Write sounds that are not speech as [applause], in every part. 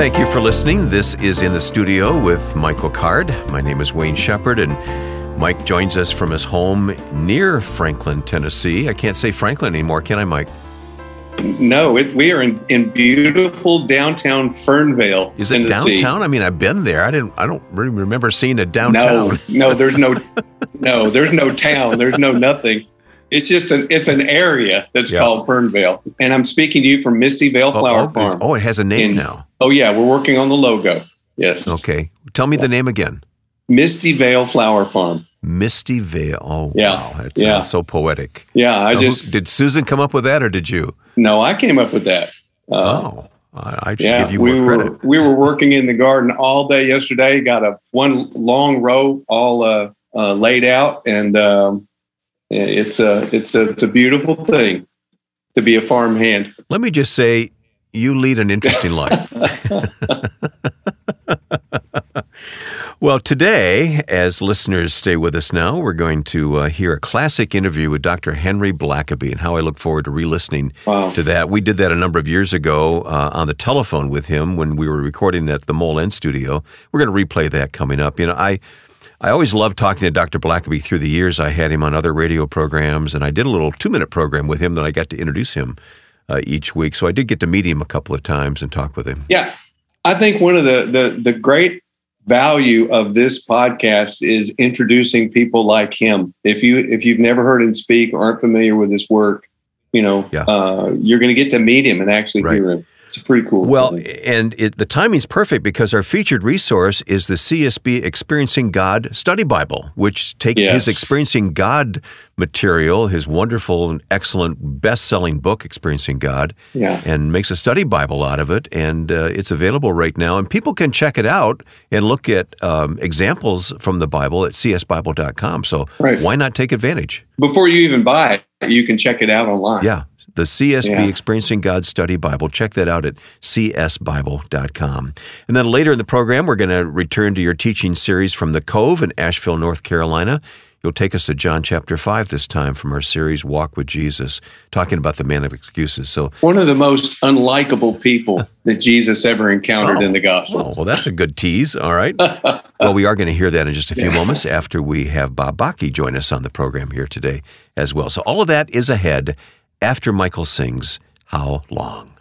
Thank you for listening. This is In the Studio with Michael Card. My name is Wayne Shepherd, and Mike joins us from his home near Franklin, Tennessee. I can't say Franklin anymore, can I, Mike? No, it, we are in, in beautiful downtown Fernvale. Is it Tennessee. downtown? I mean, I've been there. I didn't. I don't really remember seeing a downtown. No, no, there's no, [laughs] no, there's no town. There's no nothing. It's just an it's an area that's Yeah. called Fernvale, and I'm speaking to you from Misty Vale Oh, Flower oh, Farm. oh, it has a name In- now. Oh yeah, we're working on the logo. Yes. Okay, tell me the name again. Misty Vale Flower Farm. Misty Vale. Oh, Yeah, wow, that yeah. sounds so poetic. Yeah, I Now, who- just did Susan come up with that, or did you? no, I came up with that. Uh, oh, I, I should yeah, give you we more were credit. we were working in the garden all day yesterday. Got a one long row all uh, uh, laid out, and um, it's a it's a it's a beautiful thing to be a farm hand. Let me just say, you lead an interesting life. [laughs] [laughs] well, today, as listeners stay with us now, we're going to uh, hear a classic interview with Dr. Henry Blackaby, and how I look forward to re-listening Wow. to that. We did that a number of years ago uh, on the telephone with him when we were recording at the Mole End Studio. We're going to replay that coming up. You know, I. I always loved talking to Dr. Blackaby through the years. I had him on other radio programs, and I did a little two minute program with him that I got to introduce him uh, each week. So I did get to meet him a couple of times and talk with him. Yeah, I think one of the the the great value of this podcast is introducing people like him. If you if you've never heard him speak or aren't familiar with his work, you know, Yeah. uh, you're going to get to meet him and actually Right. hear him. It's pretty cool. Well, and it, the timing's perfect because our featured resource is the CSB Experiencing God Study Bible, which takes Yes. his Experiencing God material, his wonderful and excellent best selling book, Experiencing God, yeah. and makes a study Bible out of it. And uh, it's available right now. And people can check it out and look at um, examples from the Bible at csbible.com. So Right. why not take advantage? Before you even buy it, you can check it out online. Yeah. The CSB Yeah. Experiencing God Study Bible. Check that out at csbible.com. And then later in the program, we're going to return to your teaching series from the Cove in Asheville, North Carolina. You'll take us to John chapter 5 this time from our series Walk with Jesus, talking about the man of excuses. So, One of the most unlikable people [laughs] that Jesus ever encountered Oh. in the oh, well, that's a good tease. All right. [laughs] well, we are going to hear that in just a few moments after we have Bob Bakke join us on the program here today as well. So, all of that is ahead after Michael sings How Long?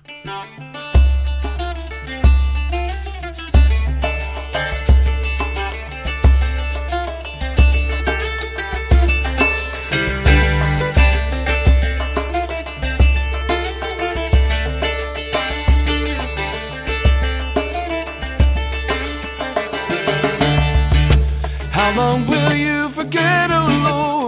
How long will you forget, oh Lord?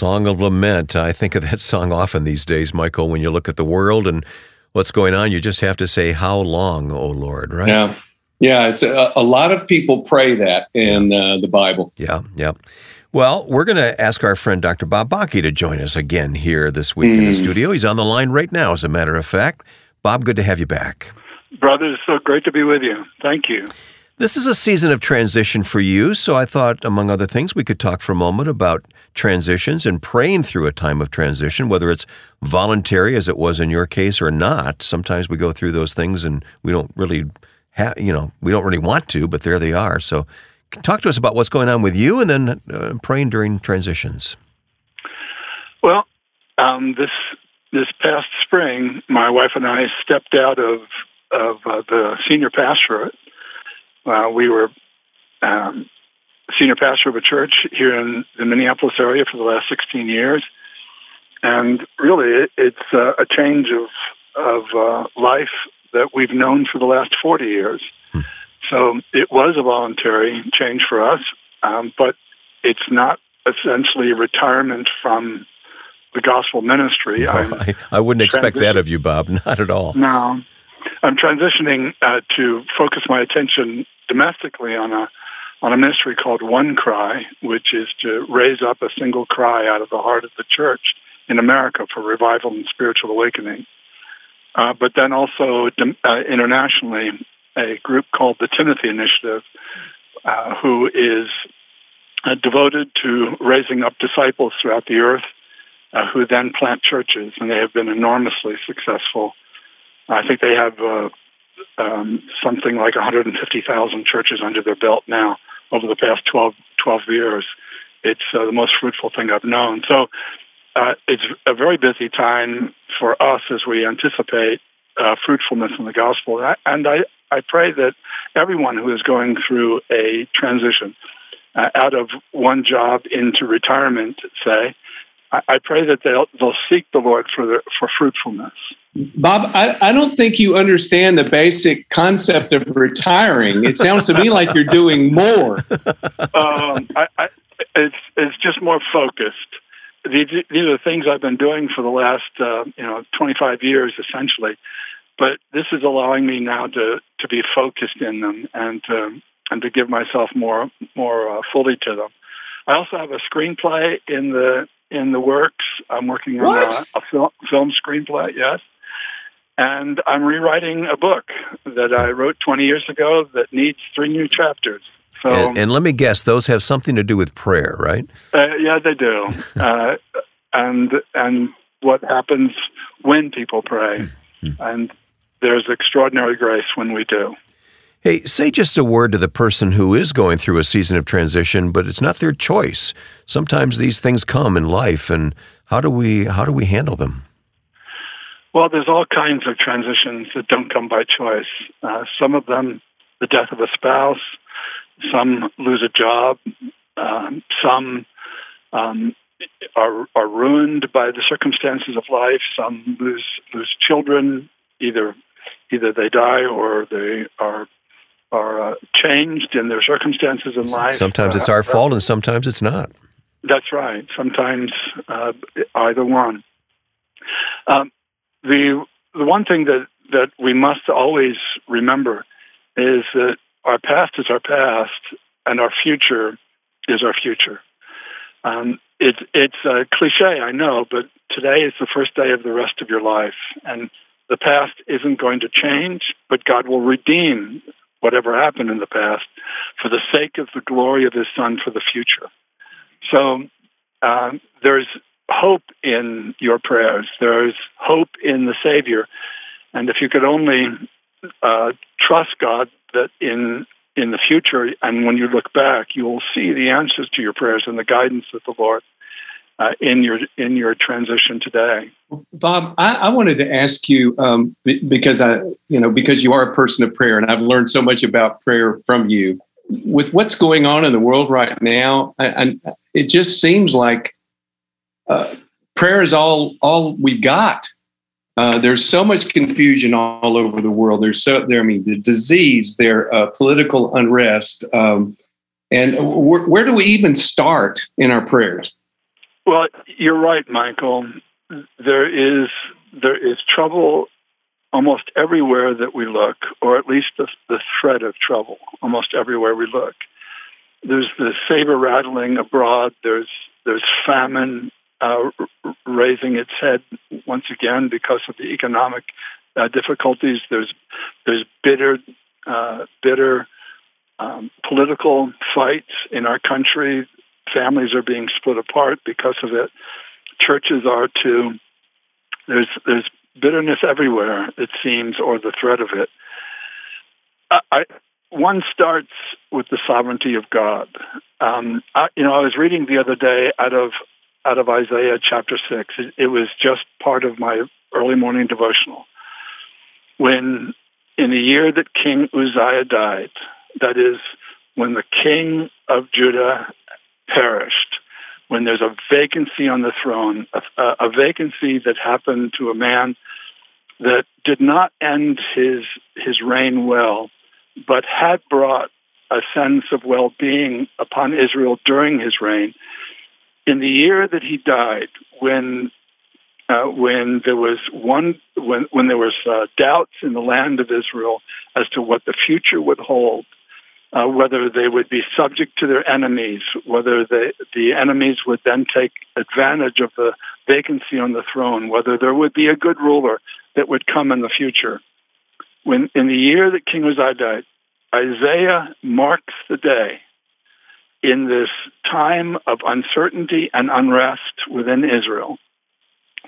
Song of Lament. I think of that [laughs] song often these days, Michael, when you look at the world and what's going on. You just have to say, How long, O Lord, right? Yeah. Yeah. It's a, a lot of people pray that in uh, the Bible. Yeah. Yeah. Well, we're going to ask our friend Dr. Bob Bakke to join us again here this week in the studio. He's on the line right now, as a matter of fact. Bob, good to have you back. Brother, it's so great to be with you. Thank you. This is a season of transition for you, so I thought, among other things, we could talk for a moment about transitions and praying through a time of transition, whether it's voluntary, as it was in your case, or not. Sometimes we go through those things and we don't really have, you know, we don't really want to, but there they are. So, talk to us about what's going on with you and then uh, praying during transitions. Well, um, this this past spring, my wife and I stepped out of of uh, the senior pastorate. Uh, we were um, senior pastor of a church here in the Minneapolis area for the last 16 years, and really, it, it's uh, a change of of uh, life that we've known for the last 40 years. Hmm. So it was a voluntary change for us, um, but it's not essentially retirement from the gospel ministry. No, I, I wouldn't expect that of you, Bob. [laughs] Not at all. no, I'm transitioning uh, to focus my attention domestically on a on a ministry called One Cry, which is to raise up a single cry out of the heart of the church in America for revival and spiritual awakening. Uh, but then also uh, internationally, a group called the Timothy Initiative, uh, who is uh, devoted to raising up disciples throughout the earth, uh, who then plant churches, and they have been enormously successful. I think they have uh, um, something like 150,000 churches under their belt now over the past 12, 12 years. It's uh, the most fruitful thing I've known. So uh, it's a very busy time for us as we anticipate uh, fruitfulness in the gospel. And I, and I, I pray that everyone who is going through a transition uh, out of one job into retirement, say, I, I pray that they'll, they'll seek the Lord for, the, for fruitfulness. Bob, I, I don't think you understand the basic concept of retiring. It sounds to me like you're doing more. um, I, I, it's it's just more focused. These these are the things I've been doing for the last uh, you know 25 years essentially, but this is allowing me now to to be focused in them and to, and to give myself more more uh, fully to them. I also have a screenplay in the in the works. I'm working on What? a, a film, film screenplay. Yes. And I'm rewriting a book that I wrote 20 years ago that needs three new chapters. So And, and let me guess, those have something to do with prayer, right? uh, yeah, they do. [laughs] Uh, and and what happens when people pray, and there's extraordinary grace when we do. Hey, say just a word to the person who is going through a season of transition, but it's not their choice. Sometimes these things come in life, and how do we how do we handle them? Well, there's all kinds of transitions that don't come by choice. Uh, some of them, the death of a spouse. Some lose a job. Um, some um, are are ruined by the circumstances of life. Some lose lose children. Either either they die or they are are uh, changed in their circumstances in life. Sometimes it's Uh, our fault, and sometimes it's not. that's right. Sometimes uh, either one. Um, the the one thing that that we must always remember is that our past is our past, and our future is our future. Um, it's it's a cliche, I know, but today is the first day of the rest of your life, and the past isn't going to change, but God will redeem whatever happened in the past for the sake of the glory of His Son for the future. So um, there's hope in your prayers. There's hope in the Savior, and if you could only uh, trust God that in in the future, and when you look back, you will see the answers to your prayers and the guidance of the Lord uh, in your in your transition today. Bob, I, I wanted to ask you um, be- because I, you know, because you are a person of prayer, and I've learned so much about prayer from you. With what's going on in the world right now, and it just seems like uh, prayer is all all we got. Uh, there's so much confusion all over the world. There's so there. I mean, the disease, there, uh, political unrest, um, and where, where do we even start in our prayers? Well, you're right, Michael. There is there is trouble almost everywhere that we look, or at least the, the threat of trouble almost everywhere we look. There's the saber rattling abroad. There's there's famine uh, raising its head once again because of the economic uh, difficulties. There's there's bitter uh, bitter um, political fights in our country. Families are being split apart because of it. Churches are too. There's there's bitterness everywhere, it seems, or the threat of it. I, I, one starts with the sovereignty of God. Um, I, you know, I was reading the other day out of out of Isaiah chapter six. It, it was just part of my early morning devotional. When in the year that King Uzziah died, that is, when the king of Judah perished, when there's a vacancy on the throne, a, a, vacancy that happened to a man that did not end his his reign well, but had brought a sense of well-being upon Israel during his reign. In the year that he died, when uh, when there was one when when there was uh, doubts in the land of Israel as to what the future would hold, uh, whether they would be subject to their enemies, whether they, the enemies would then take advantage of the vacancy on the throne, whether there would be a good ruler that would come in the future. When in the year that King Uzziah died, Isaiah marks the day in this time of uncertainty and unrest within Israel.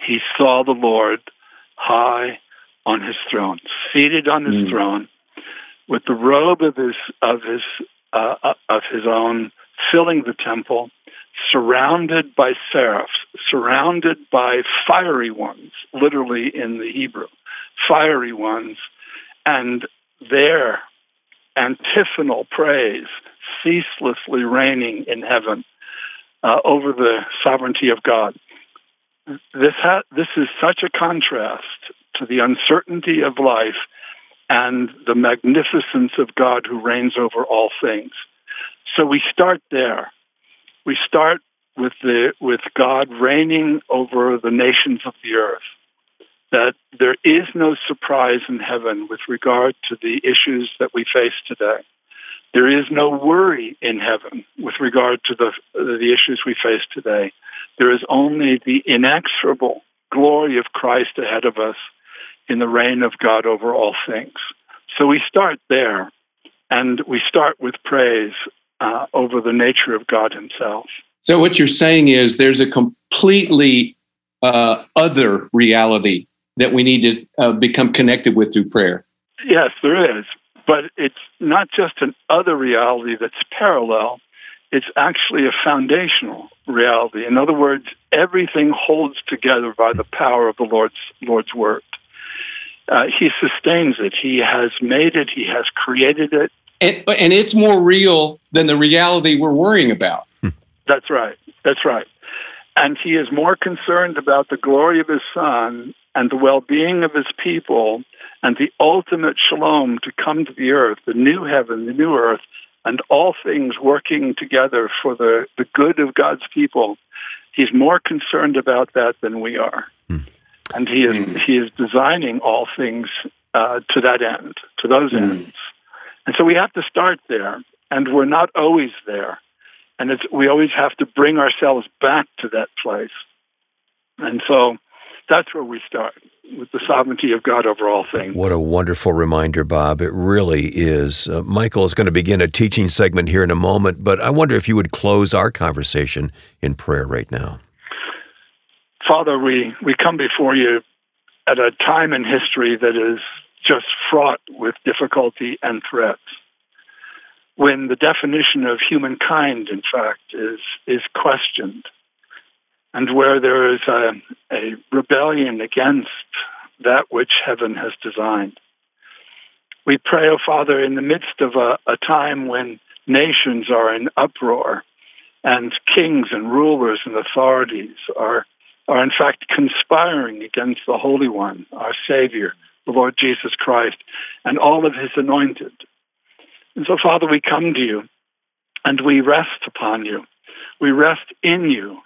He saw the Lord high on his throne, seated on his mm. throne, with the robe of his of his uh, uh, of his own filling the temple, surrounded by seraphs, surrounded by fiery ones, literally in the Hebrew, fiery ones, and their antiphonal praise ceaselessly reigning in heaven uh, over the sovereignty of God. This ha- this is such a contrast to the uncertainty of life and the magnificence of God who reigns over all things. So we start there. We start with the with God reigning over the nations of the earth. That there is no surprise in heaven with regard to the issues that we face today. There is no worry in heaven with regard to the the issues we face today. There is only the inexorable glory of Christ ahead of us in the reign of God over all things. So we start there, and we start with praise uh, over the nature of God Himself. So what you're saying is there's a completely uh, other reality that we need to uh, become connected with through prayer. Yes, there is. But it's not just an other reality that's parallel, it's actually a foundational reality. In other words, everything holds together by the power of the Lord's Lord's word. Uh, he sustains it. He has made it. He has created it. And, and it's more real than the reality we're worrying about. That's right. That's right. And he is more concerned about the glory of his son and the well being of his people and the ultimate shalom to come to the earth, the new heaven, the new earth, and all things working together for the, the good of God's people. He's more concerned about that than we are. Hmm. And he is, mm. he is designing all things uh, to that end, to those mm. ends. And so we have to start there, and we're not always there. And it's, we always have to bring ourselves back to that place. And so that's where we start with the sovereignty of God over all things. What a wonderful reminder, Bob. It really is. Uh, Michael is going to begin a teaching segment here in a moment, but I wonder if you would close our conversation in prayer right now. Father, we, we come before you at a time in history that is just fraught with difficulty and threats. When the definition of humankind, in fact, is, is questioned, and where there is a, a rebellion against that which heaven has designed. We pray, O oh Father, in the midst of a, a time when nations are in uproar and kings and rulers and authorities are are in fact conspiring against the Holy One, our Savior, the Lord Jesus Christ, and all of his anointed. And so, Father, we come to you and we rest upon you. We rest in you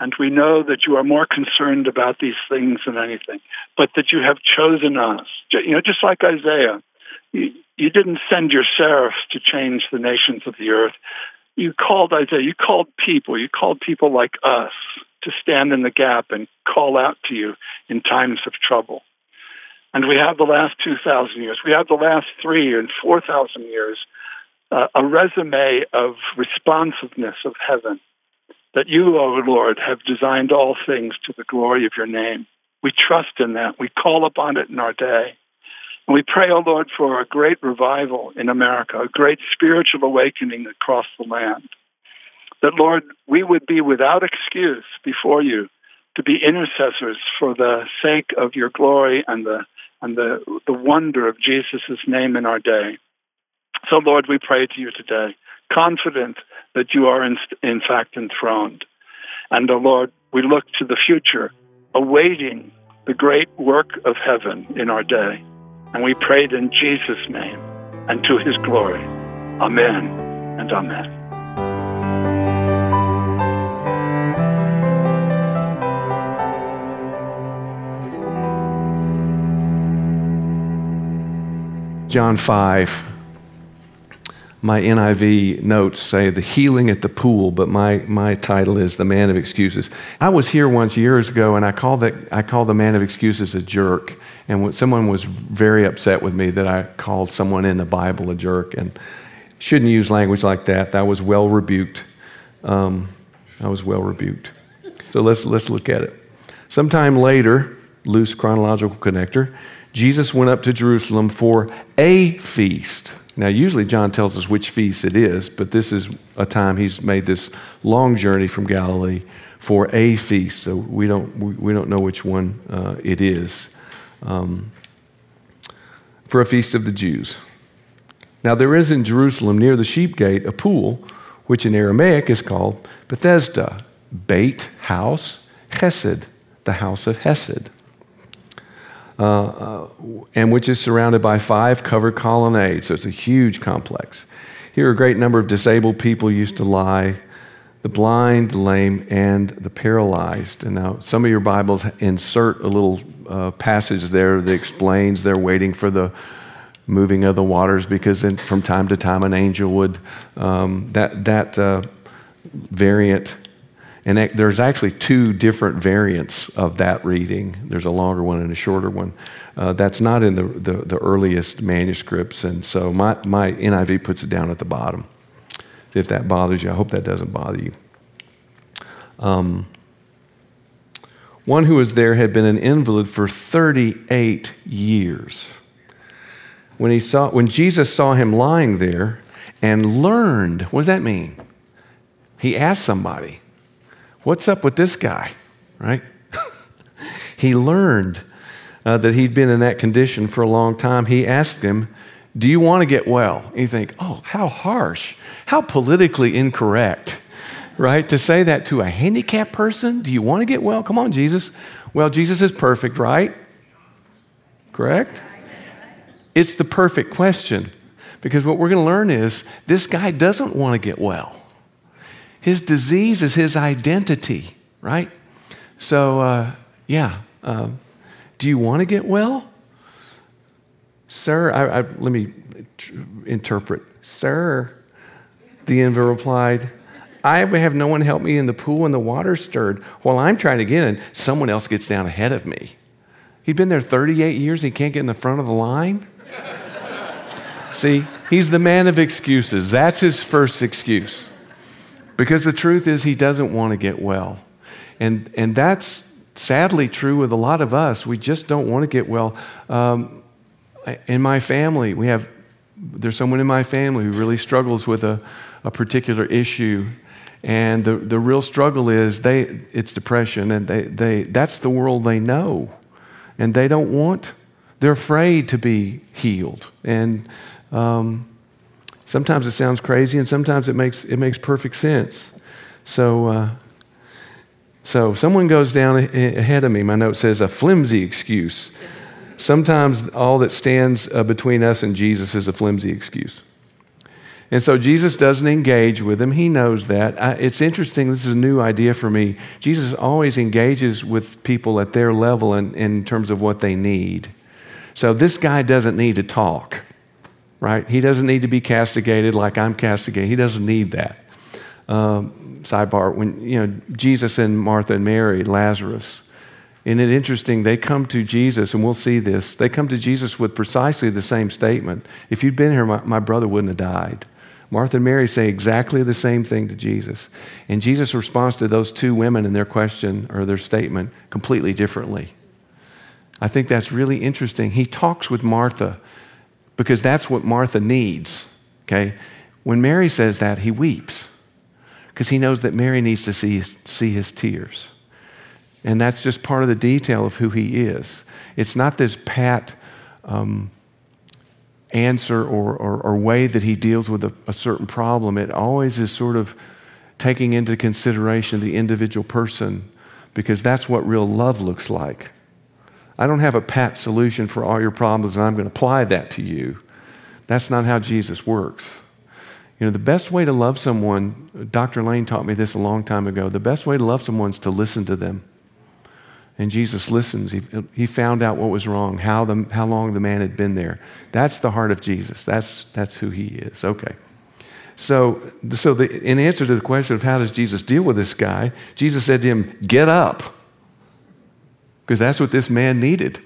And we know that you are more concerned about these things than anything, but that you have chosen us. You know, just like Isaiah, you, you didn't send your seraphs to change the nations of the earth. You called Isaiah, you called people, you called people like us to stand in the gap and call out to you in times of trouble. And we have the last 2,000 years, we have the last three and 4,000 years, uh, a resume of responsiveness of heaven that you, O oh Lord, have designed all things to the glory of your name. We trust in that. We call upon it in our day. And we pray, O oh Lord, for a great revival in America, a great spiritual awakening across the land. That, Lord, we would be without excuse before you to be intercessors for the sake of your glory and the, and the, the wonder of Jesus' name in our day. So, Lord, we pray to you today, confident that you are in, in fact enthroned. And, oh Lord, we look to the future, awaiting the great work of heaven in our day. And we prayed in Jesus' name and to his glory. Amen and amen. John 5 my NIV notes say the healing at the pool, but my, my title is the man of excuses. I was here once years ago and I called, that, I called the man of excuses a jerk. And when, someone was very upset with me that I called someone in the Bible a jerk and shouldn't use language like that. That was well rebuked. Um, I was well rebuked. So let's, let's look at it. Sometime later, loose chronological connector, Jesus went up to Jerusalem for a feast now, usually John tells us which feast it is, but this is a time he's made this long journey from Galilee for a feast. So we don't, we don't know which one uh, it is. Um, for a feast of the Jews. Now, there is in Jerusalem near the sheep gate a pool, which in Aramaic is called Bethesda, Beit House, Chesed, the house of Hesed. Uh, uh, and which is surrounded by five covered colonnades. So it's a huge complex. Here, a great number of disabled people used to lie the blind, the lame, and the paralyzed. And now, some of your Bibles insert a little uh, passage there that explains they're waiting for the moving of the waters because in, from time to time an angel would, um, that, that uh, variant and there's actually two different variants of that reading. There's a longer one and a shorter one. Uh, that's not in the, the, the, earliest manuscripts, and so my, my NIV puts it down at the bottom. If that bothers you, I hope that doesn't bother you. Um, one who was there had been an invalid for 38 years. When, he saw, when Jesus saw him lying there and learned, what does that mean? He asked somebody, What's up with this guy? Right? [laughs] he learned uh, that he'd been in that condition for a long time. He asked him, Do you want to get well? And you think, Oh, how harsh, how politically incorrect, right? To say that to a handicapped person, Do you want to get well? Come on, Jesus. Well, Jesus is perfect, right? Correct? It's the perfect question because what we're going to learn is this guy doesn't want to get well. His disease is his identity, right? So, uh, yeah. Uh, do you want to get well? Sir, I, I, let me interpret. Sir, the invalid replied, I have no one help me in the pool and the water stirred. While I'm trying to get in, someone else gets down ahead of me. He'd been there 38 years, he can't get in the front of the line. See, he's the man of excuses. That's his first excuse. Because the truth is, he doesn't want to get well. And, and that's sadly true with a lot of us. We just don't want to get well. Um, in my family, we have, there's someone in my family who really struggles with a, a particular issue. And the, the real struggle is they, it's depression, and they, they, that's the world they know. And they don't want, they're afraid to be healed. And um, Sometimes it sounds crazy, and sometimes it makes, it makes perfect sense. So, uh, so someone goes down ahead of me. My note says a flimsy excuse. Sometimes all that stands uh, between us and Jesus is a flimsy excuse. And so Jesus doesn't engage with them. He knows that. I, it's interesting. This is a new idea for me. Jesus always engages with people at their level in, in terms of what they need. So this guy doesn't need to talk, right? He doesn't need to be castigated like I'm castigated. He doesn't need that. Um, sidebar: When you know Jesus and Martha and Mary, Lazarus, isn't it interesting? They come to Jesus, and we'll see this. They come to Jesus with precisely the same statement. If you'd been here, my, my brother wouldn't have died. Martha and Mary say exactly the same thing to Jesus. And Jesus responds to those two women and their question or their statement completely differently. I think that's really interesting. He talks with Martha because that's what Martha needs. Okay? When Mary says that, he weeps because he knows that Mary needs to see his, see his tears. And that's just part of the detail of who he is. It's not this pat um, answer or, or, or, way that he deals with a, a certain problem. It always is sort of taking into consideration the individual person because that's what real love looks like. I don't have a pat solution for all your problems and I'm going to apply that to you. That's not how Jesus works. You know, the best way to love someone, Dr. Lane taught me this a long time ago, the best way to love someone is to listen to them. And Jesus listens. He, he found out what was wrong, how, the, how long the man had been there. That's the heart of Jesus. That's, that's who he is. Okay. So, so the, in answer to the question of how does Jesus deal with this guy, Jesus said to him, Get up. Because that's what this man needed.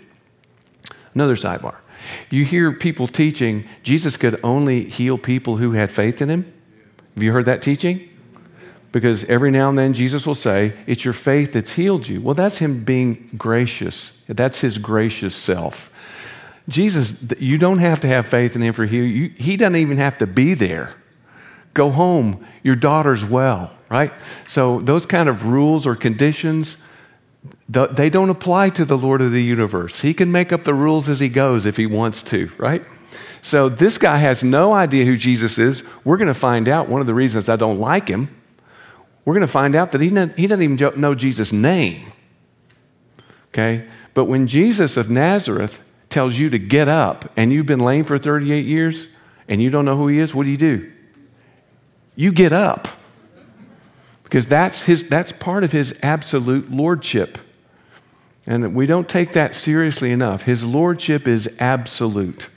Another sidebar. You hear people teaching Jesus could only heal people who had faith in him. Have you heard that teaching? because every now and then Jesus will say, It's your faith that's healed you. Well, that's Him being gracious. That's His gracious self. Jesus, you don't have to have faith in Him for healing. You, he doesn't even have to be there. Go home. Your daughter's well, right? So, those kind of rules or conditions, they don't apply to the Lord of the universe. He can make up the rules as He goes if He wants to, right? So, this guy has no idea who Jesus is. We're going to find out one of the reasons I don't like Him we're going to find out that he, he doesn't even know Jesus' name. Okay? But when Jesus of Nazareth tells you to get up and you've been lame for 38 years and you don't know who he is, what do you do? You get up. Because that's, his, that's part of his absolute lordship. And we don't take that seriously enough. His lordship is absolute.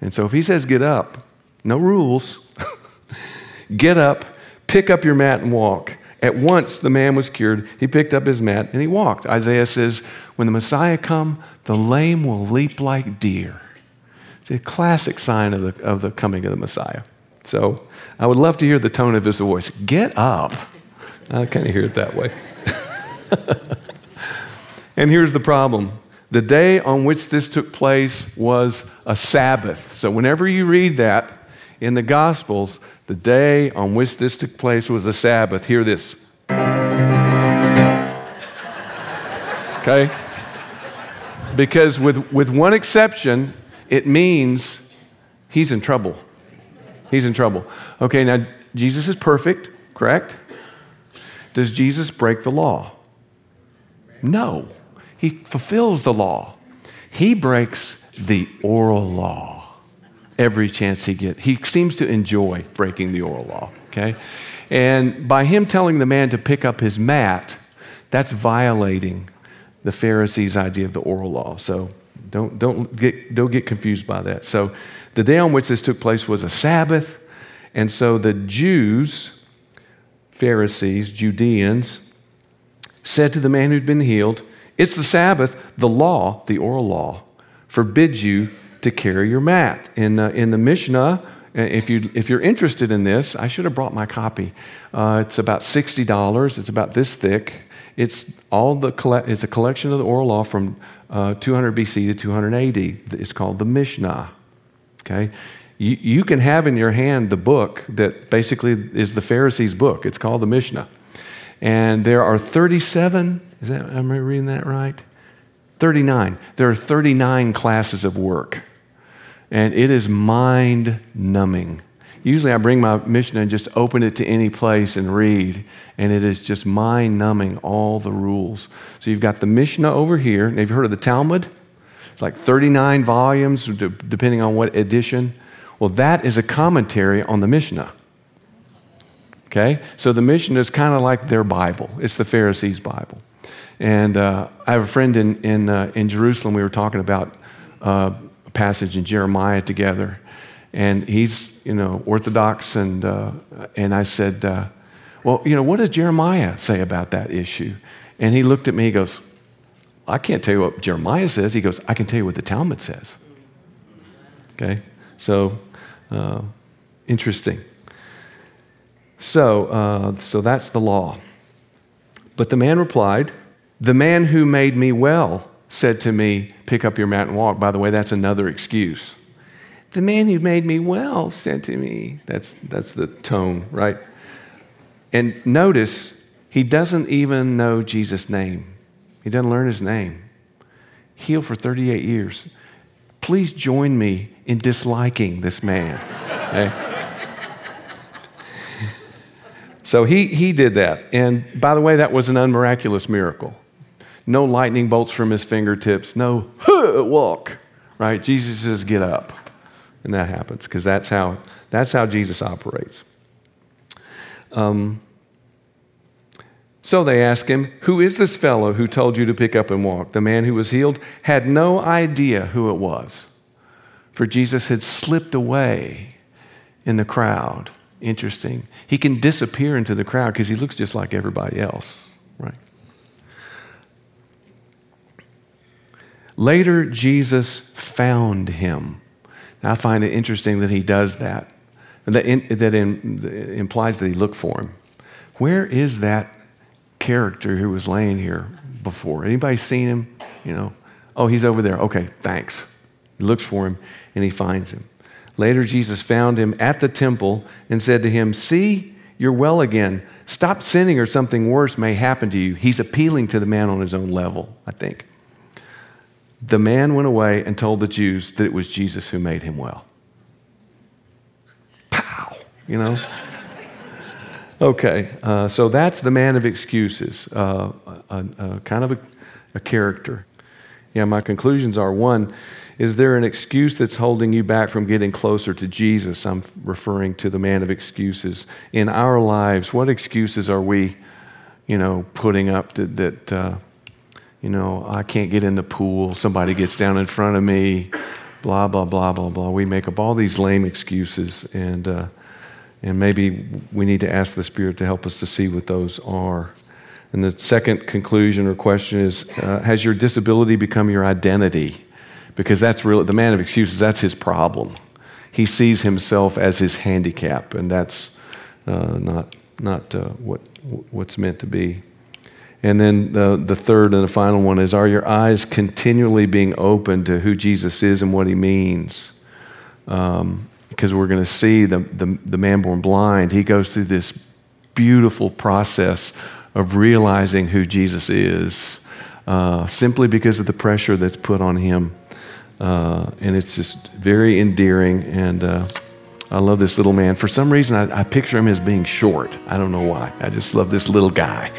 And so if he says get up, no rules, [laughs] get up Pick up your mat and walk. At once the man was cured. He picked up his mat and he walked. Isaiah says, When the Messiah come, the lame will leap like deer. It's a classic sign of the, of the coming of the Messiah. So I would love to hear the tone of his voice. Get up. I kind of hear it that way. [laughs] and here's the problem the day on which this took place was a Sabbath. So whenever you read that in the Gospels, the day on which this took place was a Sabbath. Hear this. Okay? Because, with, with one exception, it means he's in trouble. He's in trouble. Okay, now Jesus is perfect, correct? Does Jesus break the law? No. He fulfills the law. He breaks the oral law every chance he gets. He seems to enjoy breaking the oral law, okay? And by him telling the man to pick up his mat, that's violating the Pharisees' idea of the oral law. So don't, don't, get, don't get confused by that. So the day on which this took place was a Sabbath. And so the Jews, Pharisees, Judeans, said to the man who'd been healed, It's the Sabbath. The law, the oral law, forbids you to carry your mat. In, uh, in the Mishnah, uh, if, you, if you're interested in this, I should have brought my copy. Uh, it's about $60. It's about this thick. It's, all the it's a collection of the oral law from uh, 200 BC to 200 AD. It's called the Mishnah. Okay? You, you can have in your hand the book that basically is the Pharisees' book. It's called the Mishnah. And there are 37, is that, am I reading that right? 39. There are 39 classes of work and it is mind numbing. Usually I bring my Mishnah and just open it to any place and read, and it is just mind numbing all the rules. So you've got the Mishnah over here. Have you heard of the Talmud? It's like 39 volumes, depending on what edition. Well, that is a commentary on the Mishnah. Okay? So the Mishnah is kind of like their Bible, it's the Pharisees' Bible. And uh, I have a friend in, in, uh, in Jerusalem, we were talking about uh, a passage in Jeremiah together. And he's, you know, Orthodox. And, uh, and I said, uh, Well, you know, what does Jeremiah say about that issue? And he looked at me, he goes, I can't tell you what Jeremiah says. He goes, I can tell you what the Talmud says. Okay? So, uh, interesting. So, uh, so that's the law. But the man replied, The man who made me well said to me, Pick up your mat and walk. By the way, that's another excuse. The man who made me well said to me, That's, that's the tone, right? And notice, he doesn't even know Jesus' name. He doesn't learn his name. Healed for 38 years. Please join me in disliking this man. Okay? So he, he did that. And by the way, that was an unmiraculous miracle. No lightning bolts from his fingertips, no walk, right? Jesus says, get up. And that happens because that's how, that's how Jesus operates. Um, so they ask him, Who is this fellow who told you to pick up and walk? The man who was healed had no idea who it was, for Jesus had slipped away in the crowd. Interesting. He can disappear into the crowd because he looks just like everybody else, right? Later, Jesus found him. Now, I find it interesting that he does that. That, in, that in, implies that he looked for him. Where is that character who was laying here before? Anybody seen him? You know, oh, he's over there. Okay, thanks. He looks for him and he finds him. Later, Jesus found him at the temple and said to him, See, you're well again. Stop sinning or something worse may happen to you. He's appealing to the man on his own level, I think. The man went away and told the Jews that it was Jesus who made him well. Pow, you know? [laughs] Okay, uh, so that's the man of excuses, uh, a, a, kind of a, a character. Yeah, my conclusions are one, is there an excuse that's holding you back from getting closer to Jesus? I'm referring to the man of excuses. In our lives, what excuses are we, you know, putting up to, that, uh, you know, I can't get in the pool, somebody gets down in front of me, blah, blah, blah, blah, blah. We make up all these lame excuses, and, uh, and maybe we need to ask the Spirit to help us to see what those are. And the second conclusion or question is uh, Has your disability become your identity? Because that's really the man of excuses, that's his problem. He sees himself as his handicap, and that's uh, not, not uh, what, what's meant to be. And then the, the third and the final one is Are your eyes continually being open to who Jesus is and what he means? Um, because we're going to see the, the, the man born blind, he goes through this beautiful process of realizing who Jesus is uh, simply because of the pressure that's put on him. Uh, and it's just very endearing. And uh, I love this little man. For some reason, I, I picture him as being short. I don't know why. I just love this little guy.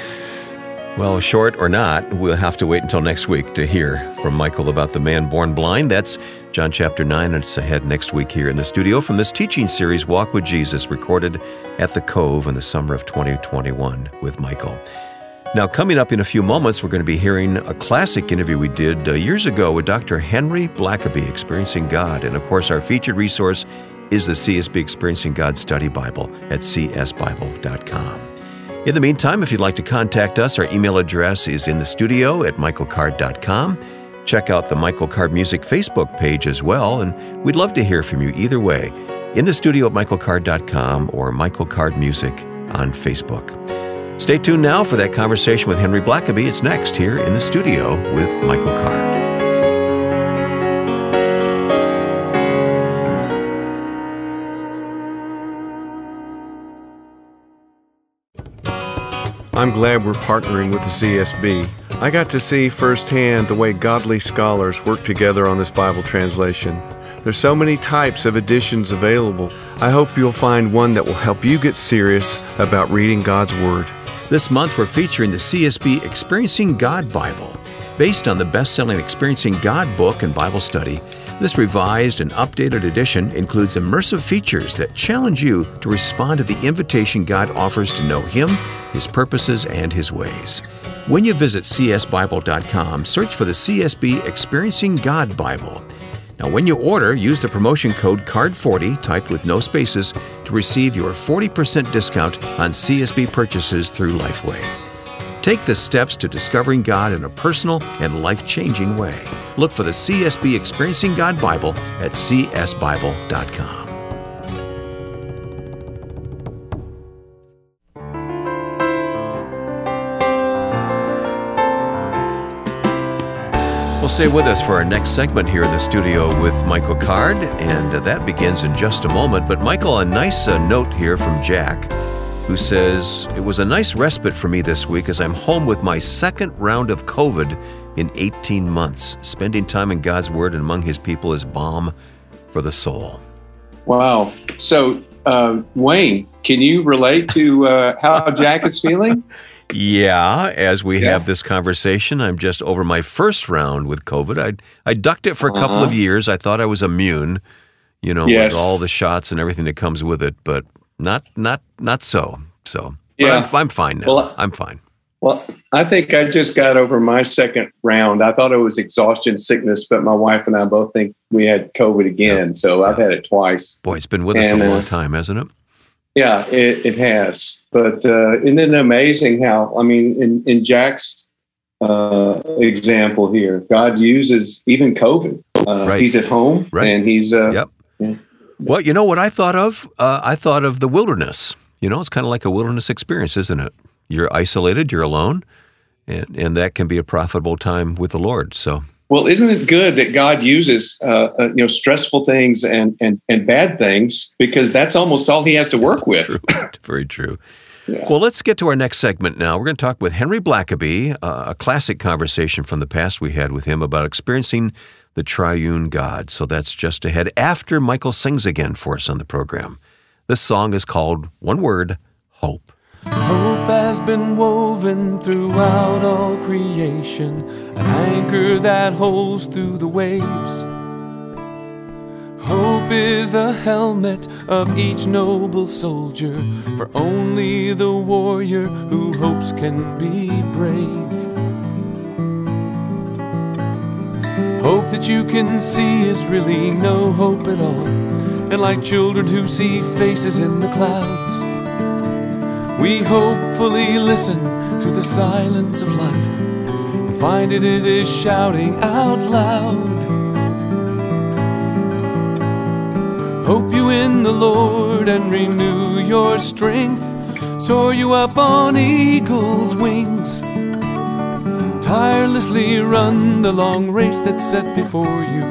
Well, short or not, we'll have to wait until next week to hear from Michael about the man born blind. That's John chapter 9, and it's ahead next week here in the studio from this teaching series, Walk with Jesus, recorded at the Cove in the summer of 2021 with Michael. Now, coming up in a few moments, we're going to be hearing a classic interview we did uh, years ago with Dr. Henry Blackaby, Experiencing God. And of course, our featured resource is the CSB Experiencing God Study Bible at csbible.com. In the meantime, if you'd like to contact us, our email address is in the studio at michaelcard.com. Check out the Michael Card Music Facebook page as well, and we'd love to hear from you either way in the studio at michaelcard.com or Michael Card Music on Facebook. Stay tuned now for that conversation with Henry Blackaby. It's next here in the studio with Michael Card. I'm glad we're partnering with the CSB. I got to see firsthand the way godly scholars work together on this Bible translation. There's so many types of editions available. I hope you'll find one that will help you get serious about reading God's Word. This month, we're featuring the CSB Experiencing God Bible. Based on the best selling Experiencing God book and Bible study, This revised and updated edition includes immersive features that challenge you to respond to the invitation God offers to know Him, His purposes, and His ways. When you visit csbible.com, search for the CSB Experiencing God Bible. Now, when you order, use the promotion code CARD40, typed with no spaces, to receive your 40% discount on CSB purchases through Lifeway. Take the steps to discovering God in a personal and life changing way. Look for the CSB Experiencing God Bible at csbible.com. Well, stay with us for our next segment here in the studio with Michael Card, and uh, that begins in just a moment. But, Michael, a nice uh, note here from Jack, who says, It was a nice respite for me this week as I'm home with my second round of COVID in 18 months. Spending time in God's Word and among His people is balm for the soul. Wow. So, uh, Wayne, can you relate to uh, how Jack is feeling? [laughs] Yeah, as we Yeah. have this conversation, I'm just over my first round with COVID. I I ducked it for a couple Uh-huh. of years. I thought I was immune, you know, Yes. with all the shots and everything that comes with it, but not not not so. So, but Yeah. I'm, I'm fine now. Well, I'm fine. Well, I think I just got over my second round. I thought it was exhaustion sickness, but my wife and I both think we had COVID again. So I've had it twice. Boy, it's been with us a uh, long time, hasn't it? Yeah, it, it has. But uh, isn't it amazing how, I mean, in, in Jack's uh, example here, God uses even COVID. Uh, Right. He's at home Right. and he's. Uh, Yep. yeah. Well, you know what I thought of? Uh, I thought of the wilderness. You know, it's kind of like a wilderness experience, isn't it? You're isolated, you're alone, and, and that can be a profitable time with the Lord. So, Well, isn't it good that God uses uh, uh, you know stressful things and, and and bad things because that's almost all He has to work with. True. [laughs] Very true. Yeah. Well, let's get to our next segment now. We're going to talk with Henry Blackaby, uh, a classic conversation from the past we had with him about experiencing the triune God. So that's just ahead after Michael sings again for us on the program. This song is called One Word Hope. Hope has been woven throughout all creation, an anchor that holds through the waves. Hope is the helmet of each noble soldier, for only the warrior who hopes can be brave. Hope that you can see is really no hope at all, and like children who see faces in the clouds. We hopefully listen to the silence of life and find it, it is shouting out loud. Hope you in the Lord and renew your strength, soar you up on eagle's wings. Tirelessly run the long race that's set before you.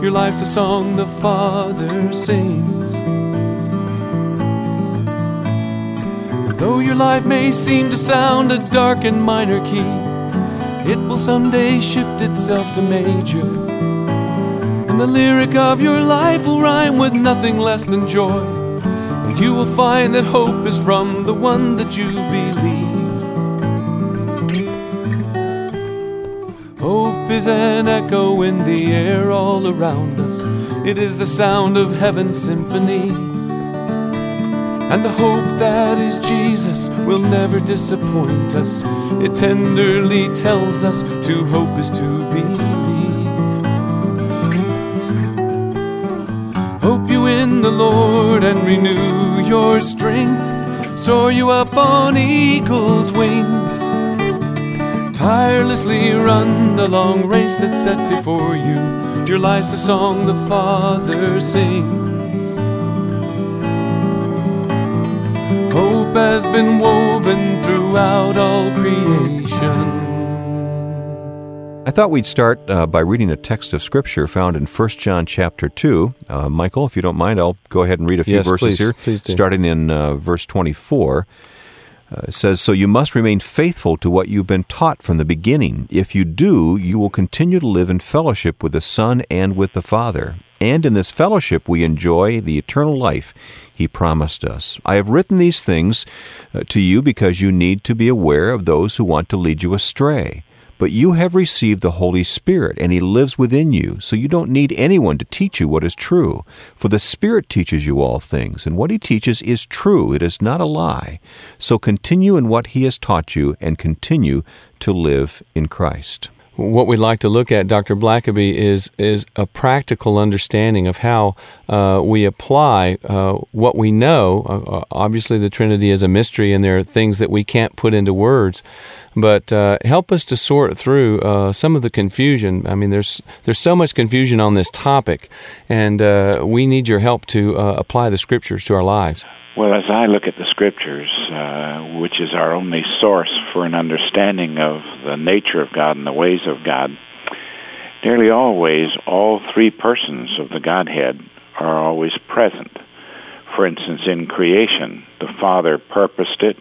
Your life's a song the Father sings. Though your life may seem to sound a dark and minor key, it will someday shift itself to major. And the lyric of your life will rhyme with nothing less than joy. And you will find that hope is from the one that you believe. Hope is an echo in the air all around us. It is the sound of heaven's symphony. And the hope that is Jesus will never disappoint us. It tenderly tells us to hope is to believe. Hope you in the Lord and renew your strength. Soar you up on eagle's wings. Tirelessly run the long race that's set before you. Your life's a song the Father sings. Has been woven throughout all creation. I thought we'd start uh, by reading a text of Scripture found in 1 John chapter 2. Uh, Michael, if you don't mind, I'll go ahead and read a few Yes, verses please. here, Please do. starting in uh, verse 24. Uh, it says, So you must remain faithful to what you've been taught from the beginning. If you do, you will continue to live in fellowship with the Son and with the Father. And in this fellowship we enjoy the eternal life he promised us. I have written these things uh, to you because you need to be aware of those who want to lead you astray. But you have received the Holy Spirit, and He lives within you, so you don't need anyone to teach you what is true. For the Spirit teaches you all things, and what He teaches is true, it is not a lie. So continue in what He has taught you, and continue to live in Christ what we'd like to look at, Dr. Blackaby, is is a practical understanding of how uh, we apply uh, what we know. Uh, uh obviously, the Trinity is a mystery, and there are things that we can't put into words. But uh, help us to sort through some of the confusion. I mean, there's there's so much confusion on this topic, and we need your help to apply the Scriptures to our lives. Well, as I look at the scriptures, uh, which is our only source for an understanding of the nature of God and the ways of God, nearly always all three persons of the Godhead are always present. For instance, in creation, the Father purposed it,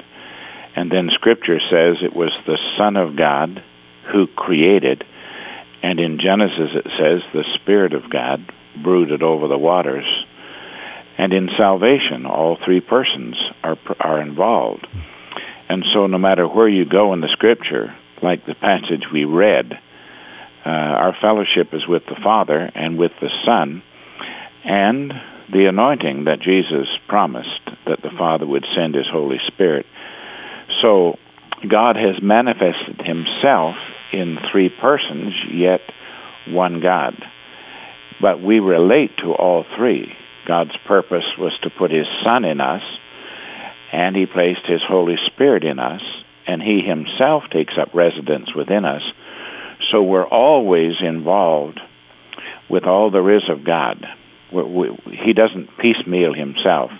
and then Scripture says it was the Son of God who created, and in Genesis it says the Spirit of God brooded over the waters and in salvation, all three persons are, are involved. And so, no matter where you go in the scripture, like the passage we read, uh, our fellowship is with the Father and with the Son, and the anointing that Jesus promised that the Father would send His Holy Spirit. So, God has manifested Himself in three persons, yet one God. But we relate to all three. God's purpose was to put His Son in us, and He placed His Holy Spirit in us, and He Himself takes up residence within us. So we're always involved with all there is of God. he doesn't piecemeal Himself.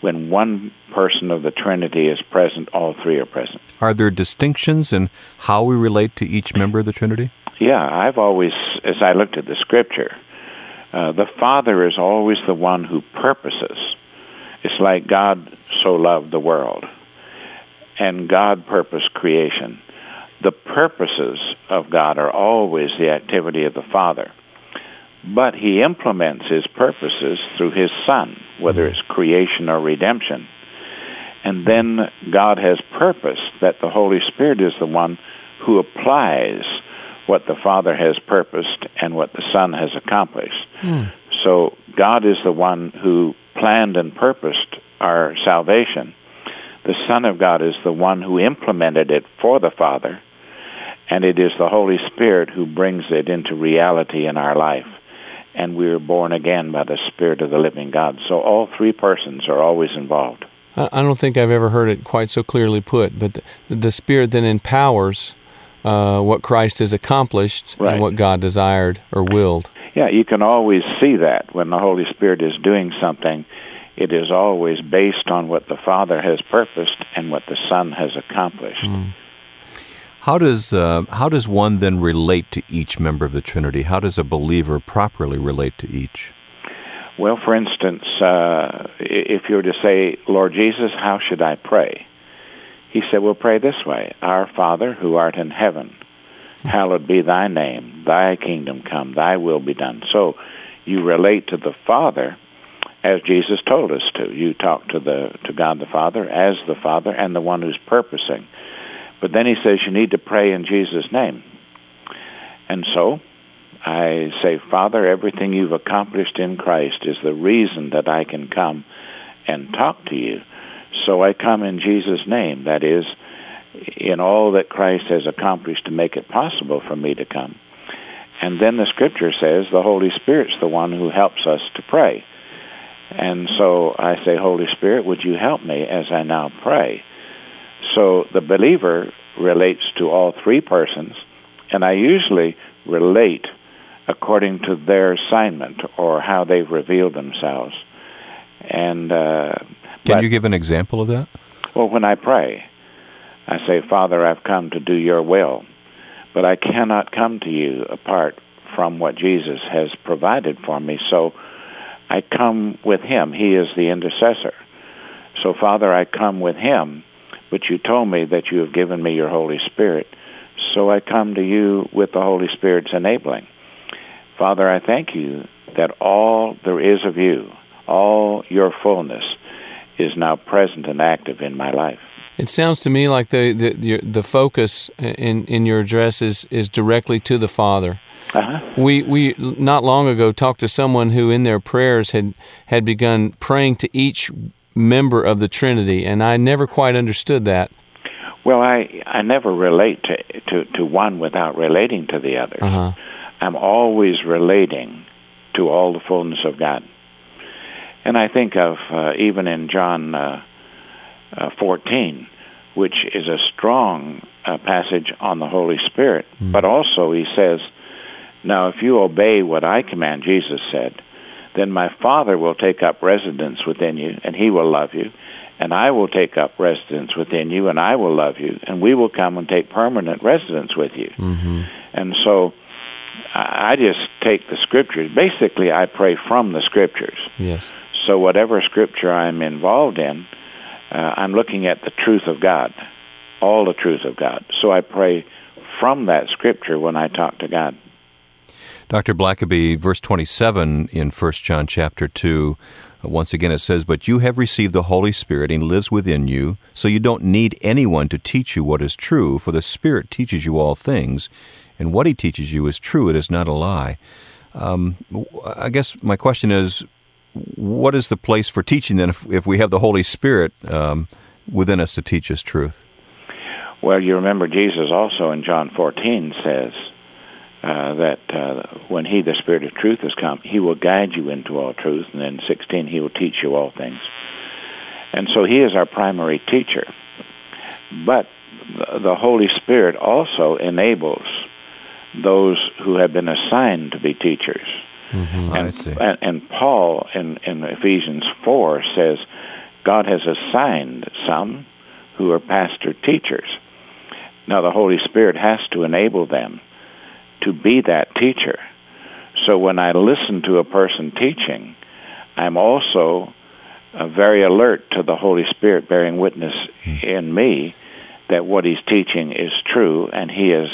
When one person of the Trinity is present, all three are present. Are there distinctions in how we relate to each member of the Trinity? Yeah, I've always, as I looked at the Scripture, uh, the Father is always the one who purposes. It's like God so loved the world, and God purposed creation. The purposes of God are always the activity of the Father. But He implements His purposes through His Son, whether it's creation or redemption. And then God has purposed that the Holy Spirit is the one who applies what the Father has purposed and what the Son has accomplished. Mm. So God is the one who planned and purposed our salvation. The Son of God is the one who implemented it for the Father, and it is the Holy Spirit who brings it into reality in our life. And we are born again by the Spirit of the living God. So all three persons are always involved. I don't think I've ever heard it quite so clearly put, but the, the Spirit then empowers uh, what Christ has accomplished right. and what God desired or willed. Yeah, you can always see that when the Holy Spirit is doing something. It is always based on what the Father has purposed and what the Son has accomplished. Mm. How does uh, how does one then relate to each member of the Trinity? How does a believer properly relate to each? Well, for instance, uh, if you were to say, "Lord Jesus, how should I pray?" He said, We'll pray this way Our Father who art in heaven, hallowed be thy name, thy kingdom come, thy will be done. So you relate to the Father as Jesus told us to. You talk to the to God the Father as the Father and the one who's purposing. But then he says you need to pray in Jesus' name. And so I say, Father, everything you've accomplished in Christ is the reason that I can come and talk to you. So I come in Jesus' name, that is, in all that Christ has accomplished to make it possible for me to come. And then the scripture says the Holy Spirit's the one who helps us to pray. And so I say, Holy Spirit, would you help me as I now pray? So the believer relates to all three persons, and I usually relate according to their assignment or how they've revealed themselves. And uh, can but, you give an example of that? Well, when I pray, I say, Father, I've come to do your will, but I cannot come to you apart from what Jesus has provided for me. So I come with him. He is the intercessor. So, Father, I come with him, but you told me that you have given me your Holy Spirit. So I come to you with the Holy Spirit's enabling. Father, I thank you that all there is of you, all your fullness, is now present and active in my life. It sounds to me like the the, the, focus in, in your address is, is directly to the Father. Uh-huh. We we not long ago talked to someone who in their prayers had had begun praying to each member of the Trinity, and I never quite understood that. Well, I I never relate to to, to one without relating to the other. Uh-huh. I'm always relating to all the fullness of God. And I think of uh, even in John uh, uh, 14, which is a strong uh, passage on the Holy Spirit, Mm. but also he says, Now, if you obey what I command, Jesus said, then my Father will take up residence within you, and he will love you. And I will take up residence within you, and I will love you, and we will come and take permanent residence with you. Mm-hmm. And so I just take the scriptures. Basically, I pray from the scriptures. Yes. So whatever scripture I'm involved in, uh, I'm looking at the truth of God, all the truth of God. So I pray from that scripture when I talk to God. Dr. Blackaby, verse 27 in 1 John chapter 2, uh, once again it says, But you have received the Holy Spirit, and lives within you, so you don't need anyone to teach you what is true, for the Spirit teaches you all things, and what he teaches you is true, it is not a lie. Um, I guess my question is, what is the place for teaching then if, if we have the Holy Spirit um, within us to teach us truth? Well, you remember Jesus also in John 14 says uh, that uh, when He, the Spirit of truth, has come, He will guide you into all truth. And then 16, He will teach you all things. And so He is our primary teacher. But the Holy Spirit also enables those who have been assigned to be teachers. Mm-hmm. I And, see. and, and Paul in, in Ephesians 4 says, God has assigned some who are pastor teachers. Now, the Holy Spirit has to enable them to be that teacher. So when I listen to a person teaching, I'm also uh, very alert to the Holy Spirit bearing witness in me that what he's teaching is true, and he is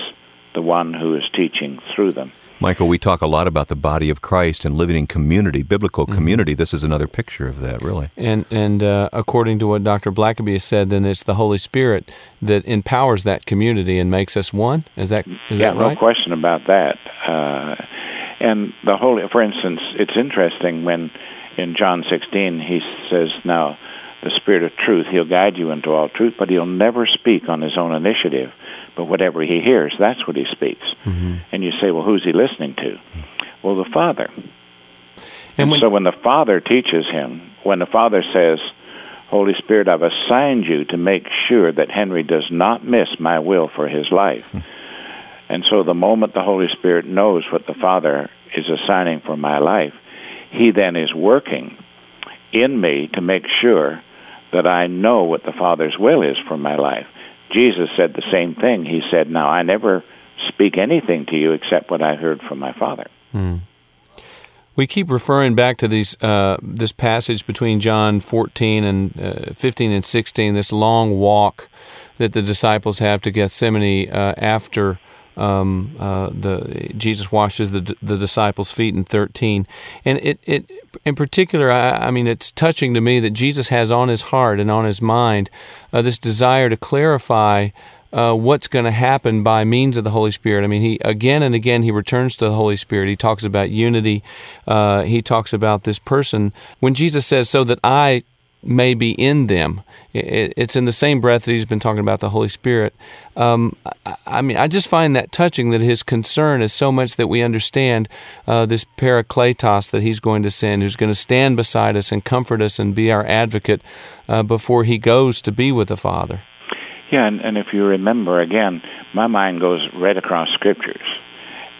the one who is teaching through them. Michael, we talk a lot about the body of Christ and living in community, biblical Mm-hmm. community. This is another picture of that, really. And and uh, according to what Dr. Blackaby has said, then it's the Holy Spirit that empowers that community and makes us one. Is that is yeah, that right? no question about that. Uh, and the holy, for instance, it's interesting when in John 16 he says, "Now the Spirit of Truth, He'll guide you into all truth, but He'll never speak on His own initiative. But whatever He hears, that's what He speaks." Mm-hmm. And you say, "Well, who's He listening to?" Well, the Father. And when, so when the Father teaches him, when the Father says, Holy Spirit, I've assigned you to make sure that Henry does not miss my will for his life. And so the moment the Holy Spirit knows what the Father is assigning for my life, he then is working in me to make sure that I know what the Father's will is for my life. Jesus said the same thing. He said, Now, I never speak anything to you except what I heard from my Father. we keep referring back to these uh, this passage between John 14 and uh, 15 and 16, this long walk that the disciples have to Gethsemane uh, after um, uh, the Jesus washes the the disciples' feet in 13, and it it in particular, I, I mean, it's touching to me that Jesus has on his heart and on his mind uh, this desire to clarify uh, what's going to happen by means of the Holy Spirit. I mean, he again and again he returns to the Holy Spirit. He talks about unity. Uh, he talks about this person when Jesus says, "So that I may be in them." It's in the same breath that he's been talking about the Holy Spirit. Um, I, mean, I just find that touching that his concern is so much that we understand uh, this Parakletos that he's going to send, who's going to stand beside us and comfort us and be our advocate uh, before he goes to be with the Father. Yeah, and, and if you remember, again, my mind goes right across scriptures.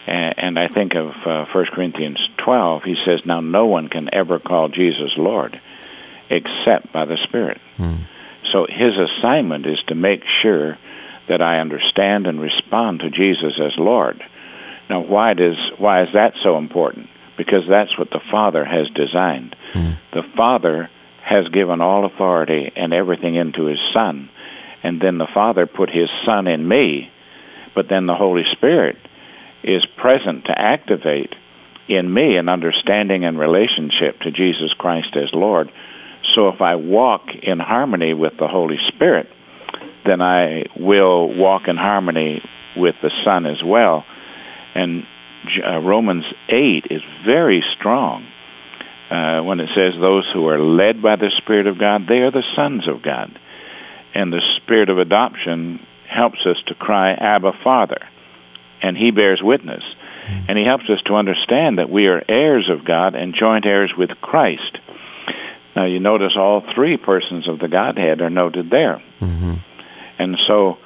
And, and I think of uh, 1 Corinthians 12. He says, Now no one can ever call Jesus Lord except by the Spirit. Hmm. So his assignment is to make sure that I understand and respond to Jesus as Lord. Now, why does why is that so important? Because that's what the Father has designed. Hmm. The Father has given all authority and everything into His Son, and then the Father put His Son in me, but then the Holy Spirit is present to activate in me an understanding and relationship to Jesus Christ as Lord. So if I walk in harmony with the Holy Spirit, then I will walk in harmony with the Son as well. And uh, Romans 8 is very strong uh, when it says, Those who are led by the Spirit of God, they are the sons of God. And the Spirit of adoption helps us to cry, Abba, Father. And He bears witness. And He helps us to understand that we are heirs of God and joint heirs with Christ. Now, you notice all three persons of the Godhead are noted there. Mm-hmm. And so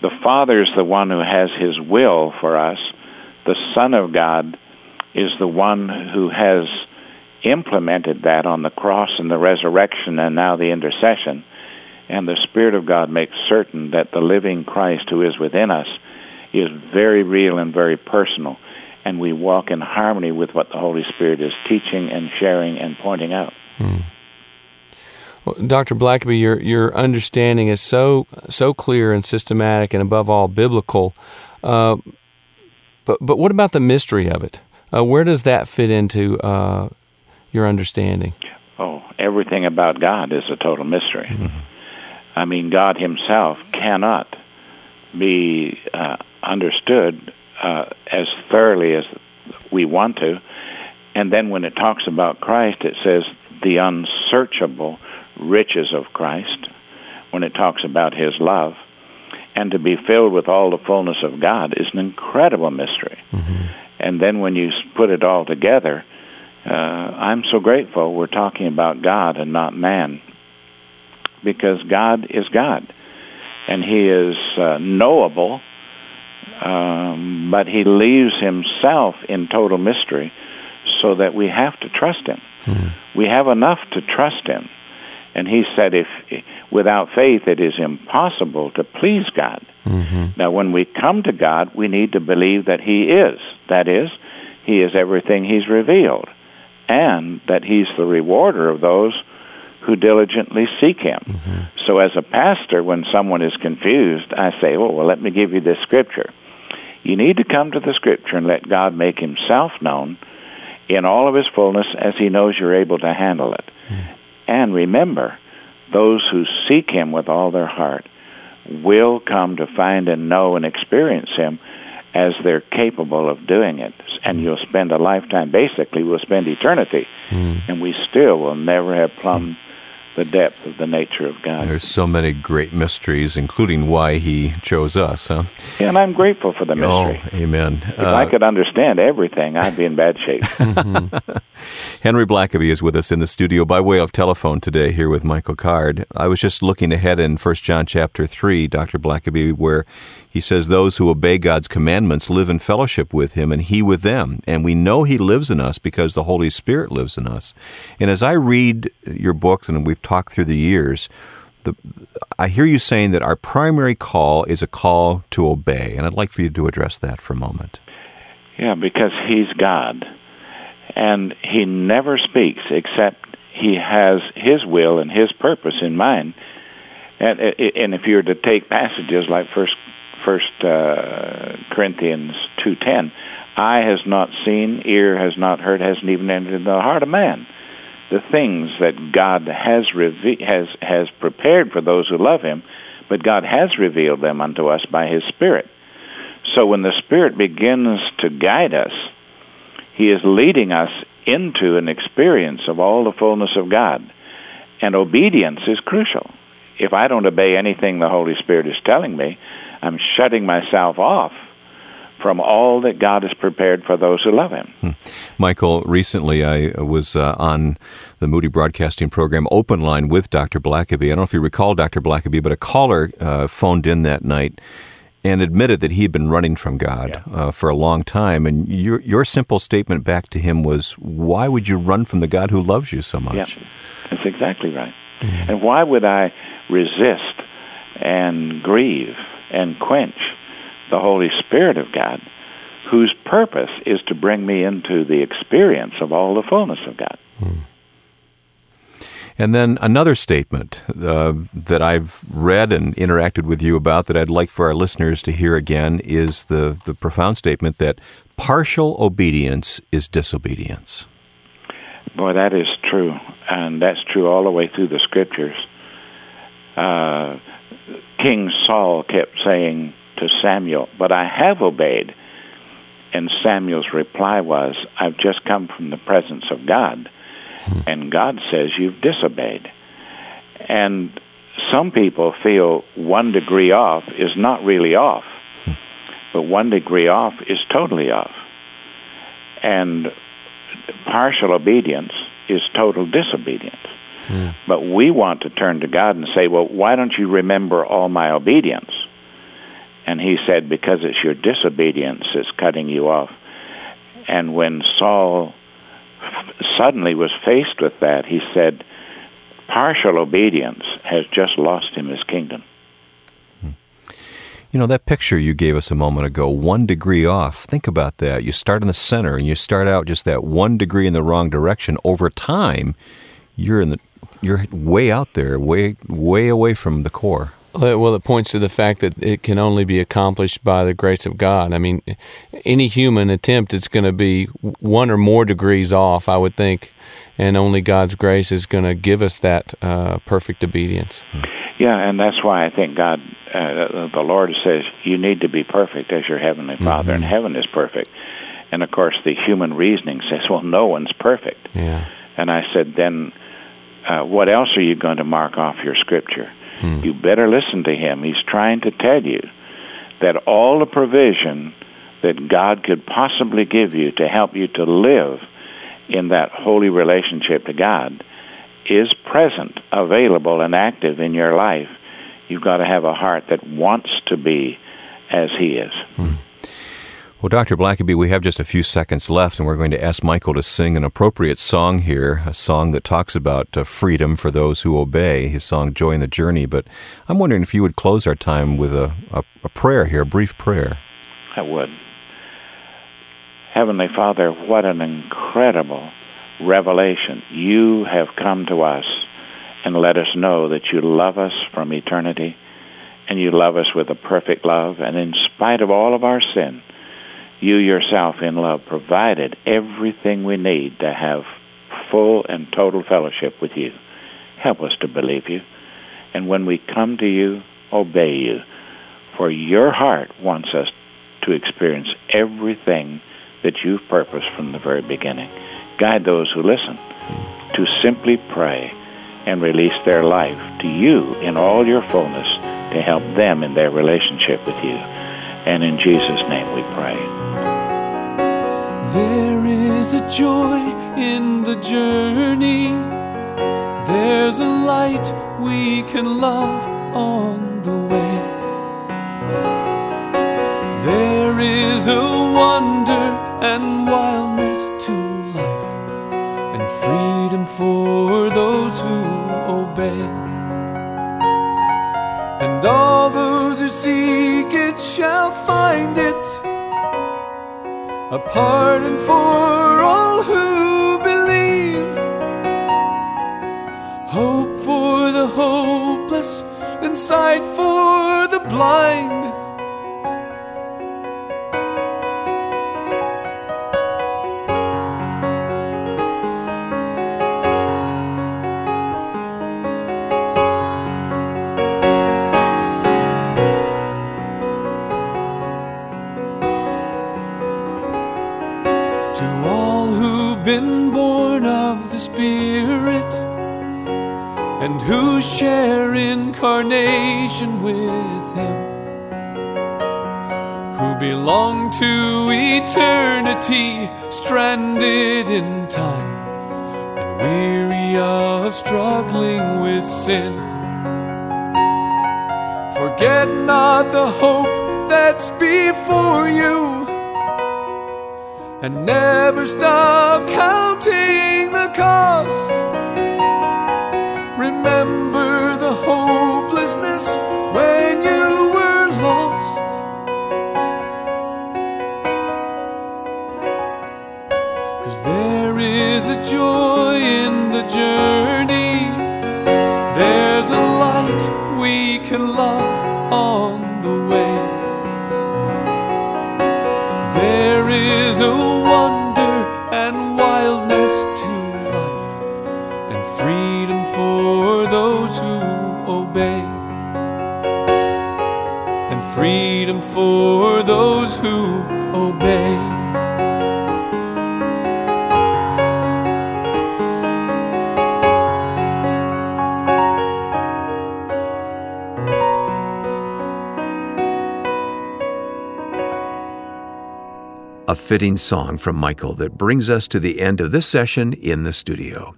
the Father is the one who has His will for us. The Son of God is the one who has implemented that on the cross and the resurrection and now the intercession. And the Spirit of God makes certain that the living Christ who is within us is very real and very personal. And we walk in harmony with what the Holy Spirit is teaching and sharing and pointing out. Well, Dr. Blackaby, your your understanding is so so clear and systematic, and above all biblical. Uh, but but what about the mystery of it? Uh, where does that fit into uh, your understanding? Oh, everything about God is a total mystery. I mean, God Himself cannot be uh, understood uh, as thoroughly as we want to. And then when it talks about Christ, it says the unsearchable riches of Christ. When it talks about His love, and to be filled with all the fullness of God is an incredible mystery. And then when you put it all together, uh, I'm so grateful we're talking about God and not man, because God is God, and He is uh, knowable, um, but He leaves Himself in total mystery, so that we have to trust Him. We have enough to trust Him, and He said, "If without faith it is impossible to please God." Mm-hmm. Now, when we come to God, we need to believe that He is. That is, He is everything He's revealed, and that He's the rewarder of those who diligently seek Him. Mm-hmm. So, as a pastor, when someone is confused, I say, "Oh, well, let me give you this scripture." You need to come to the scripture and let God make Himself known in all of His fullness as He knows you're able to handle it. Mm. And remember, those who seek Him with all their heart will come to find and know and experience Him as they're capable of doing it. And you'll spend a lifetime, basically, we'll spend eternity, hmm. and we still will never have plumbed the depth of the nature of God. There's so many great mysteries, including why he chose us. Huh? Yeah, And I'm grateful for the oh, mystery. Oh, amen. if I uh, could understand everything, I'd be in bad shape. [laughs] Henry Blackaby is with us in the studio by way of telephone today here with Michael Card. I was just looking ahead in 1 John chapter 3, Dr. Blackaby, where he says, Those who obey God's commandments live in fellowship with him and he with them. And we know he lives in us because the Holy Spirit lives in us. And as I read your books, and we've talked through the years, the, I hear you saying that our primary call is a call to obey. And I'd like for you to address that for a moment. Yeah, because he's God. And he never speaks except he has his will and his purpose in mind. And, and if you were to take passages like First First uh, Corinthians two ten, eye has not seen, ear has not heard, hasn't even entered the heart of man. The things that God has reve- has has prepared for those who love Him, but God has revealed them unto us by His Spirit. So when the Spirit begins to guide us, He is leading us into an experience of all the fullness of God. And obedience is crucial. If I don't obey anything the Holy Spirit is telling me, I'm shutting myself off from all that God has prepared for those who love Him. Michael, recently I was uh, on the Moody Broadcasting Program Open Line with Dr. Blackaby. I don't know if you recall Dr. Blackaby, but a caller uh, phoned in that night and admitted that he had been running from God uh, for a long time. And your your simple statement back to him was, "Why would you run from the God who loves you so much?" Yeah, that's exactly right. And why would I resist and grieve and quench the Holy Spirit of God, whose purpose is to bring me into the experience of all the fullness of God? And then another statement uh, that I've read and interacted with you about that I'd like for our listeners to hear again is the, the profound statement that partial obedience is disobedience. Boy, that is true, and that's true all the way through the scriptures. Uh, King Saul kept saying to Samuel, But I have obeyed. And Samuel's reply was, I've just come from the presence of God. Hmm. And God says you've disobeyed. And some people feel one degree off is not really off, hmm. but one degree off is totally off. And partial obedience is total disobedience. Hmm. But we want to turn to God and say, well, why don't you remember all my obedience? And he said, because it's your disobedience that's cutting you off. And when Saul suddenly was faced with that, he said, partial obedience has just lost him his kingdom. You know, that picture you gave us a moment ago, one degree off. Think about that. You start in the center and you start out just that one degree in the wrong direction. Over time, you're in the you're way out there, way way away from the core. Well, it points to the fact that it can only be accomplished by the grace of God. I mean, any human attempt, it's going to be one or more degrees off, I would think, and only God's grace is going to give us that uh, perfect obedience. Yeah, and that's why I think God, uh, the Lord says, you need to be perfect as your heavenly Father, and heaven is perfect. And of course, the human reasoning says, well, no one's perfect. Yeah. And I said, then uh, what else are you going to mark off your scripture? Hmm. You better listen to him. He's trying to tell you that all the provision that God could possibly give you to help you to live in that holy relationship to God is present, available, and active in your life. You've got to have a heart that wants to be as He is. Hmm. Well, Dr. Blackaby, we have just a few seconds left, and we're going to ask Michael to sing an appropriate song here, a song that talks about uh, freedom for those who obey, his song Joy in the Journey. But I'm wondering if you would close our time with a, a, a prayer here, a brief prayer. I would. Heavenly Father, what an incredible revelation. You have come to us and let us know that you love us from eternity and you love us with a perfect love. And in spite of all of our sin, you yourself in love provided everything we need to have full and total fellowship with you. Help us to believe you. And when we come to you, obey you. For your heart wants us to experience everything that you've purposed from the very beginning. Guide those who listen to simply pray and release their life to you in all your fullness to help them in their relationship with you. And in Jesus' name we pray. There is a joy in the journey. There's a light we can love on the way. There is a wonder and wildness to life, and freedom for those who obey. And all those who seek it shall find it. A pardon for to eternity, stranded in time and weary of struggling with sin. Forget not the hope that's before you and never stop counting the cost. Remember the hopelessness when you journey, there's a light we can love a fitting song from Michael that brings us to the end of this session in the studio.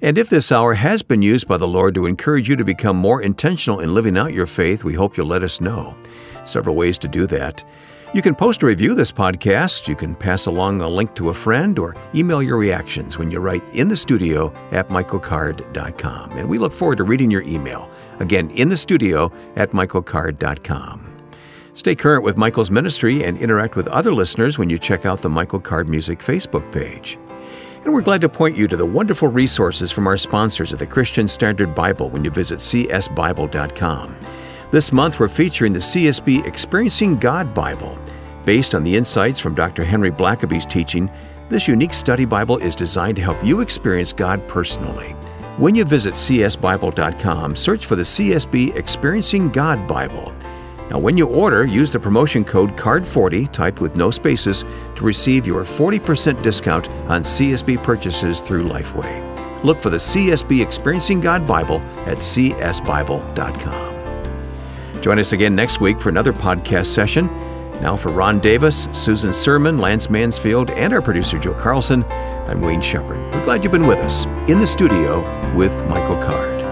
And if this hour has been used by the Lord to encourage you to become more intentional in living out your faith, we hope you'll let us know. Several ways to do that. You can post a review this podcast, you can pass along a link to a friend, or email your reactions when you write in the studio at michaelcard.com. And we look forward to reading your email. Again, in the studio at michaelcard.com. Stay current with Michael's ministry and interact with other listeners when you check out the Michael Card Music Facebook page. And we're glad to point you to the wonderful resources from our sponsors of the Christian Standard Bible when you visit csbible.com. This month, we're featuring the CSB Experiencing God Bible. Based on the insights from Dr. Henry Blackaby's teaching, this unique study Bible is designed to help you experience God personally. When you visit csbible.com, search for the CSB Experiencing God Bible. Now, when you order, use the promotion code CARD40, typed with no spaces, to receive your 40% discount on CSB purchases through Lifeway. Look for the CSB Experiencing God Bible at csbible.com. Join us again next week for another podcast session. Now, for Ron Davis, Susan Sermon, Lance Mansfield, and our producer Joe Carlson, I'm Wayne Shepherd. We're glad you've been with us in the studio with Michael Card.